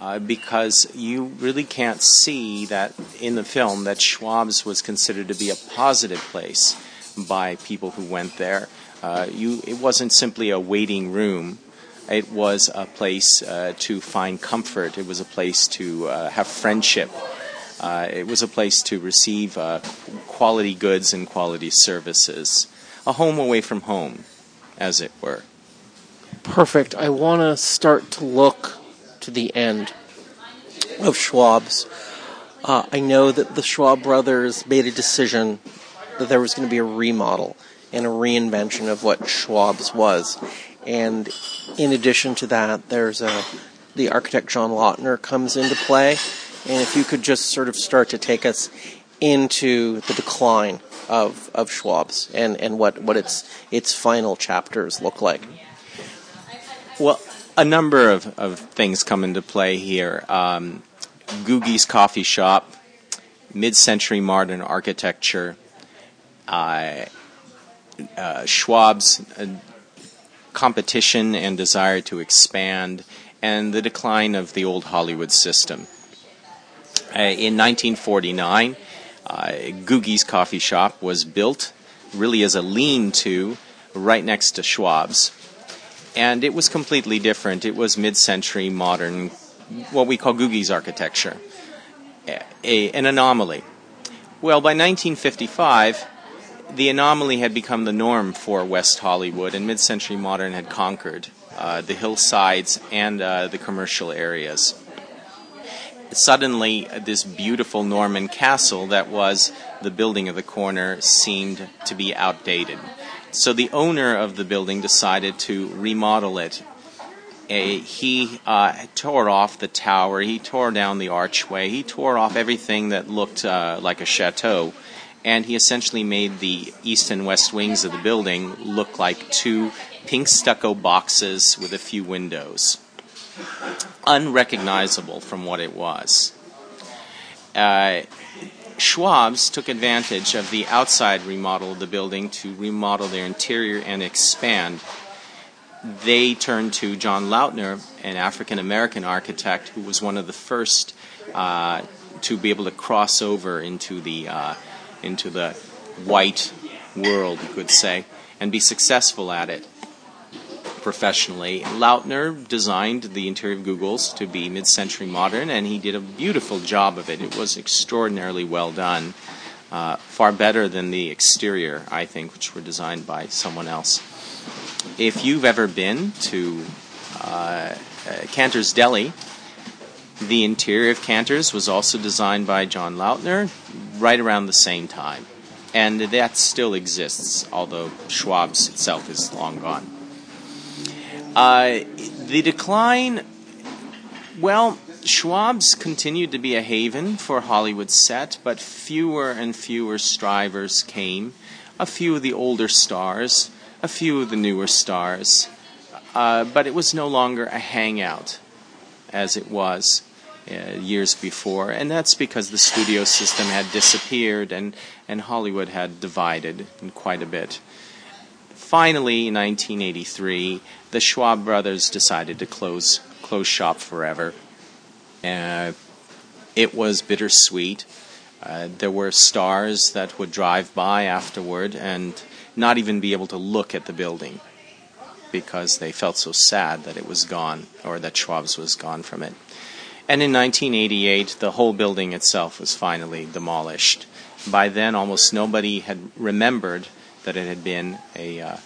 uh, because you really can't see that in the film that Schwab's was considered to be a positive place by people who went there. Uh, you, it wasn't simply a waiting room. It was a place uh, to find comfort. It was a place to uh, have friendship. Uh, it was a place to receive uh, quality goods and quality services. A home away from home, as it were. Perfect. I want to start to look to the end of Schwab's. Uh, I know that the Schwab brothers made a decision that there was going to be a remodel and a reinvention of what Schwab's was. And in addition to that, there's a the architect John Lautner comes into play and if you could just sort of start to take us into the decline of, of Schwab's and, and what, what its its final chapters look like. Well, a number of, of things come into play here. Um, Googie's Coffee Shop, mid century modern architecture, uh, uh, Schwab's uh, competition and desire to expand, and the decline of the old Hollywood system. Uh, in 1949, uh, Googie's Coffee Shop was built really as a lean to right next to Schwab's. And it was completely different. It was mid century modern, what we call Googie's architecture, a, an anomaly. Well, by 1955, the anomaly had become the norm for West Hollywood, and mid century modern had conquered uh, the hillsides and uh, the commercial areas suddenly this beautiful Norman castle that was the building of the corner seemed to be outdated. So the owner of the building decided to remodel it. He uh, tore off the tower, he tore down the archway, he tore off everything that looked uh, like a chateau, and he essentially made the east and west wings of the building look like two pink stucco boxes with a few windows unrecognizable from what it was. Uh, Schwab's took advantage of the outside remodel of the building to remodel their interior and expand. They turned to John Lautner, an African American architect who was one of the first uh, to be able to cross over into the uh, into the white world, you could say, and be successful at it professionally. Lautner designed the interior of Googie's to be mid century modern, and he did a beautiful job of it. It was extraordinarily well done. Uh, far better than the exterior, I think, which were designed by someone else. If you've ever been to uh, uh Canter's Deli, the interior of Canter's was also designed by John Lautner right around the same time. and that still exists, although Schwab's itself is long gone. Uh, the decline, well, Schwab's continued to be a haven for Hollywood set, but fewer and fewer strivers came. A few of the older stars, a few of the newer stars, uh, but it was no longer a hangout as it was uh, years before, and that's because the studio system had disappeared and, and Hollywood had divided quite a bit. Finally, in 1983, the Schwab brothers decided to close close shop forever. Uh, it was bittersweet. Uh, there were stars that would drive by afterward and not even be able to look at the building because they felt so sad that it was gone or that Schwab's was gone from it. And in 1988, the whole building itself was finally demolished. By then, almost nobody had remembered that it had been a, uh,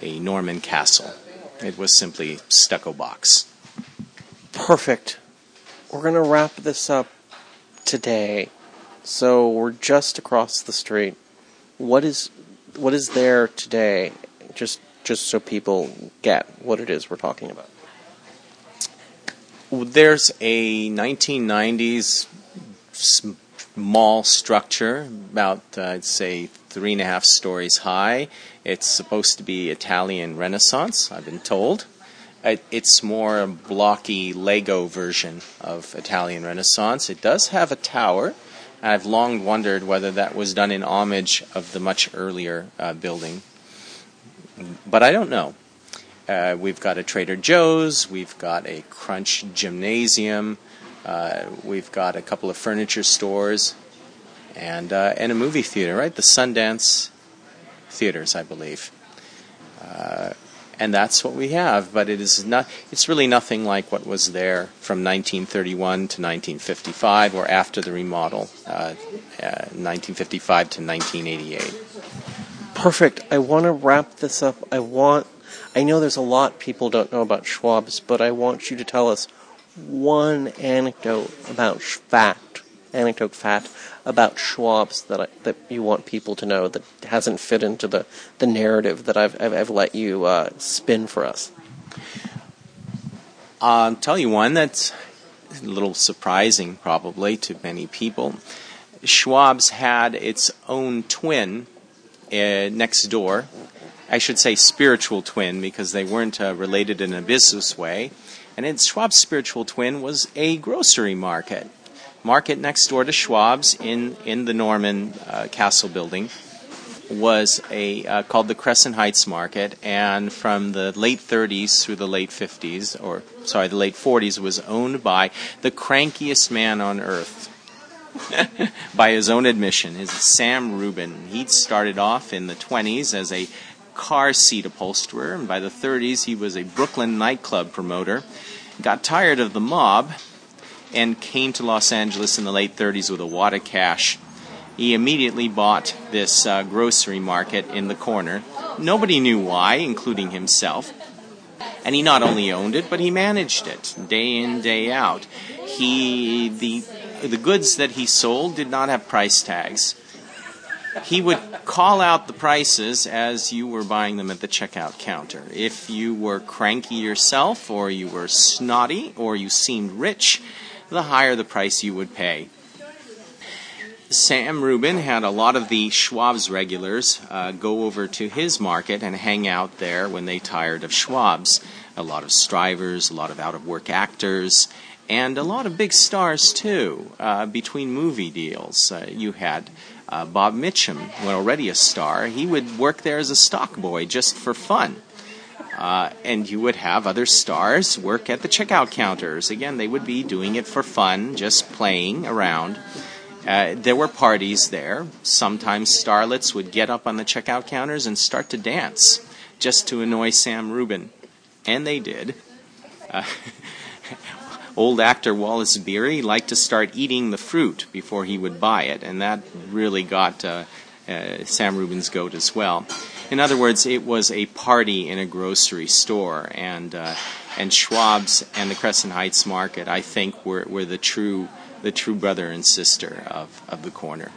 a Norman castle. It was simply stucco box. Perfect. We're going to wrap this up today. So we're just across the street. What is what is there today? Just just so people get what it is we're talking about. There's a 1990s small structure, about uh, I'd say three and a half stories high. It's supposed to be Italian Renaissance, I've been told. It's more a blocky Lego version of Italian Renaissance. It does have a tower. I've long wondered whether that was done in homage of the much earlier uh, building, but I don't know. Uh, we've got a Trader Joe's, we've got a Crunch Gymnasium, uh, we've got a couple of furniture stores, and uh, and a movie theater, right? The Sundance Theaters, I believe. Uh, and that's what we have, but it is not. It's really nothing like what was there from 1931 to 1955, or after the remodel, 1955 uh, to 1988. Perfect. I want to wrap this up. I want I know there's a lot people don't know about Schwab's, but I want you to tell us one anecdote about fact, anecdote fat about Schwab's that I, that you want people to know that hasn't fit into the, the narrative that I've I've, I've let you uh, spin for us. I'll tell you one that's a little surprising, probably to many people. Schwab's had its own twin uh, next door I should say spiritual twin because they weren't uh, related in a business way. And in Schwab's spiritual twin was a grocery market. Market next door to Schwab's in, in the Norman uh, Castle building was a uh, called the Crescent Heights Market, and from the late 30s through the late 50s, or sorry, the late 40s, was owned by the crankiest man on earth. by his own admission, is Sam Rubin. He'd started off in the 20s as a car seat upholsterer, and by the 30s he was a Brooklyn nightclub promoter. Got tired of the mob and came to Los Angeles in the late 30s with a wad of cash. He immediately bought this uh, grocery market in the corner. Nobody knew why, including himself. And he not only owned it, but he managed it day in, day out. He the the goods that he sold did not have price tags he would call out the prices as you were buying them at the checkout counter. If you were cranky yourself, or you were snotty, or you seemed rich, the higher the price you would pay. Sam Rubin had a lot of the Schwab's regulars uh, go over to his market and hang out there when they tired of Schwab's. A lot of strivers, a lot of out of work actors, and a lot of big stars too. Uh, between movie deals, uh, you had uh, Bob Mitchum, already a star, he would work there as a stock boy just for fun. Uh, and you would have other stars work at the checkout counters. Again, they would be doing it for fun, just playing around. Uh, there were parties there. Sometimes starlets would get up on the checkout counters and start to dance just to annoy Sam Rubin. And they did. Uh, old actor Wallace Beery liked to start eating the fruit before he would buy it, and that really got uh, uh, Sam Rubin's goat as well. In other words, it was a party in a grocery store, and uh, and Schwab's and the Crescent Heights Market, I think, were, were the true the true brother and sister of, of the corner.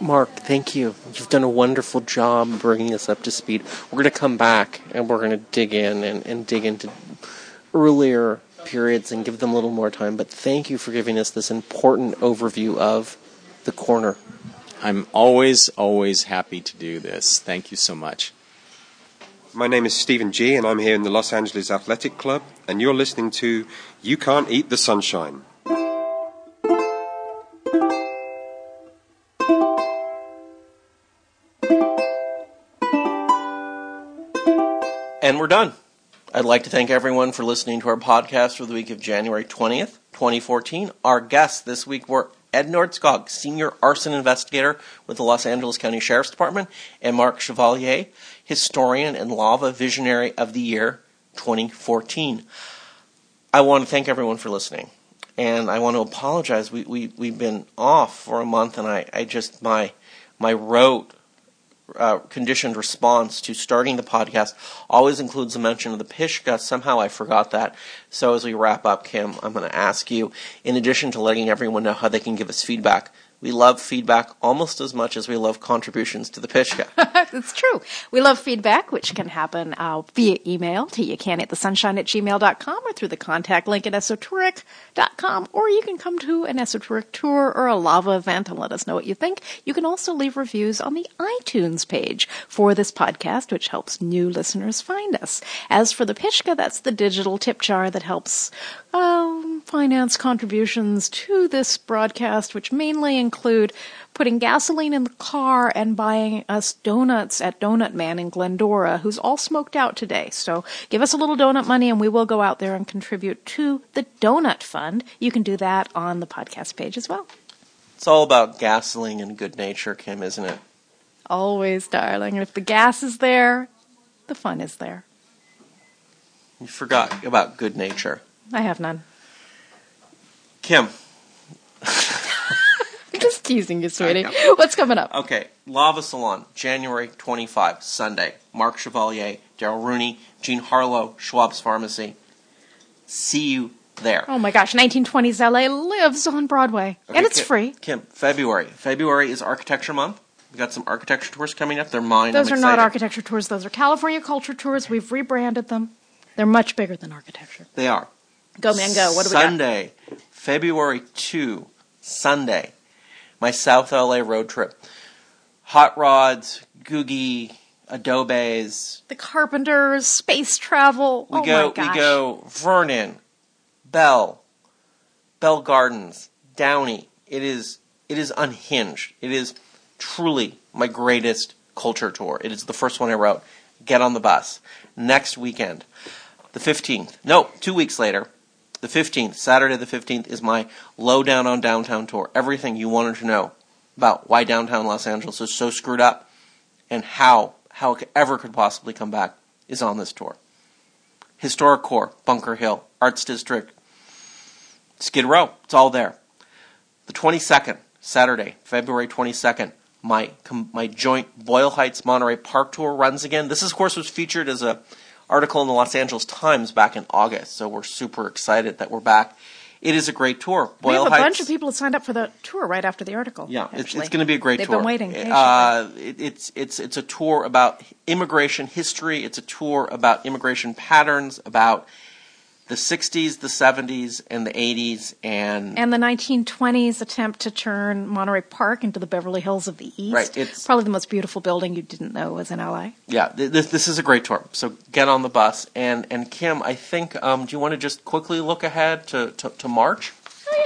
Mark, thank you. You've done a wonderful job bringing us up to speed. We're going to come back and we're going to dig in and, and dig into earlier periods and give them a little more time. But thank you for giving us this important overview of the corner. I'm always, always happy to do this. Thank you so much. My name is Stephen G, and I'm here in the Los Angeles Athletic Club, and you're listening to You Can't Eat the Sunshine. And we're done. I'd like to thank everyone for listening to our podcast for the week of January 20th, 2014. Our guests this week were Ed Nordskog, Senior Arson Investigator with the Los Angeles County Sheriff's Department, and Mark Chevalier, Historian and Lava Visionary of the Year 2014. I want to thank everyone for listening. And I want to apologize. We, we, we've been off for a month, and I, I just, my, my rote uh, conditioned response to starting the podcast always includes a mention of the Pishka. Somehow I forgot that. So as we wrap up, Kim, I'm going to ask you, in addition to letting everyone know how they can give us feedback, we love feedback almost as much as we love contributions to the Pishka. That's true. We love feedback, which can happen uh, via email to you can at thesunshine at gmail.com or through the contact link at esotouric.com, or you can come to an Esotouric tour or a lava event and let us know what you think. You can also leave reviews on the iTunes page for this podcast, which helps new listeners find us. As for the Pishka, that's the digital tip jar that helps um, finance contributions to this broadcast, which mainly include putting gasoline in the car and buying us donuts at Donut Man in Glendora, who's all smoked out today. So give us a little donut money and we will go out there and contribute to the Donut Fund. You can do that on the podcast page as well. It's all about gasoline and good nature, Kim, isn't it? Always, darling. If the gas is there, the fun is there. You forgot about good nature. I have none. Kim, I'm just teasing you, sweetie. What's coming up? Okay, Lava Salon, January 25, Sunday. Mark Chevalier, Darrell Rooney, Jean Harlow, Schwab's Pharmacy. See you there. Oh my gosh, 1920s LA lives on Broadway. Okay, and it's Kim, free. Kim, February. February is Architecture Month. We got some architecture tours coming up. They're mine. Those I'm are not architecture tours, those are California culture tours. We've rebranded them. They're much bigger than architecture. They are. Go, man, go. What do we got? Sunday, February 2, Sunday, my South LA road trip. Hot rods, googie, adobes. The Carpenters, space travel. We oh go we go Vernon, Bell, Bell Gardens, Downey. It is it is unhinged. It is truly my greatest culture tour. It is the first one I wrote. Get on the bus. Next weekend, the 15th. No, two weeks later, the 15th, Saturday the 15th, is my lowdown on downtown tour. Everything you wanted to know about why downtown Los Angeles is so screwed up and how how it ever could possibly come back is on this tour. Historic Core, Bunker Hill, Arts District, Skid Row, it's all there. The 22nd, Saturday, February 22nd, my my joint Boyle Heights Monterey Park tour runs again. This, of course, was featured as a article in the Los Angeles Times back in August, so we're super excited that we're back. It is a great tour. We have a Heights, bunch of people that signed up for the tour right after the article. yeah, it's, it's going to be a great They've tour. been waiting. patiently. Uh, it, it's it's it's a tour about immigration history. It's a tour about immigration patterns, about the '60s, the '70s, and the '80s, and, and the 1920s attempt to turn Monterey Park into the Beverly Hills of the East. Right, it's- probably the most beautiful building you didn't know was in LA. yeah, this this is a great tour. So get on the bus. And and Kim, I think, um, do you want to just quickly look ahead to to, to March?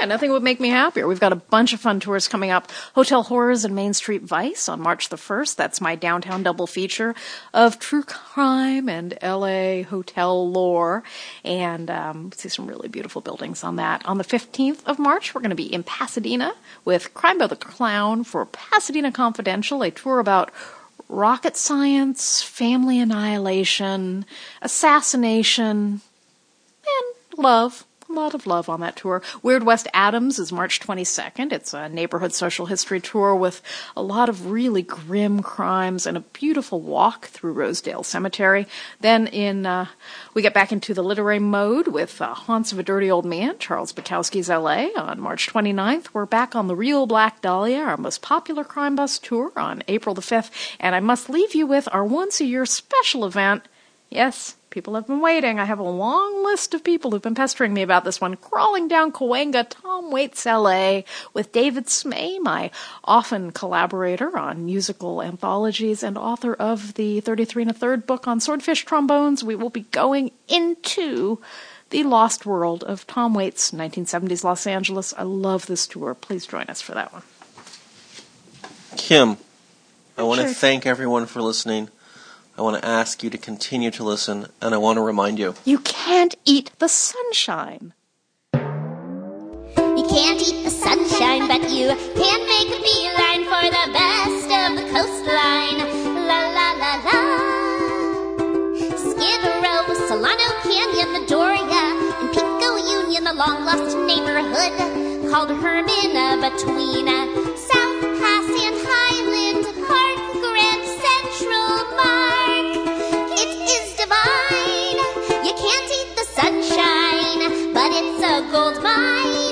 Yeah, nothing would make me happier. We've got a bunch of fun tours coming up. Hotel Horrors and Main Street Vice on March the 1st. That's my downtown double feature of true crime and LA hotel lore. And um, see some really beautiful buildings on that. On the 15th of March, we're going to be in Pasadena with Crime by the Clown for Pasadena Confidential, a tour about rocket science, family annihilation, assassination, and love. Lot of love on that tour. Weird West Adams is March 22nd. It's a neighborhood social history tour with a lot of really grim crimes and a beautiful walk through Rosedale Cemetery. Then in uh, we get back into the literary mode with uh, Haunts of a Dirty Old Man, Charles Bukowski's L.A. on March 29th. We're back on the Real Black Dahlia, our most popular crime bus tour on April the 5th. And I must leave you with our once a year special event. Yes, people have been waiting. I have a long list of people who've been pestering me about this one. Crawling down Cahuenga, Tom Waits LA with David Smay, my often collaborator on musical anthologies and author of the 33 and a third book on Swordfishtrombones. We will be going into the Lost World of Tom Waits, 1970s Los Angeles. I love this tour. Please join us for that one. Kim, I want to Sure. thank everyone for listening. I want to ask you to continue to listen, and I want to remind you You can't eat the sunshine. You can't eat the sunshine, but you can make a beeline for the best of the coastline. La la la la. Skid Row, Solano Canyon, the Doria, and Pico Union, the long lost neighborhood called Hermina between South It is divine. You can't eat the sunshine, but it's a gold mine.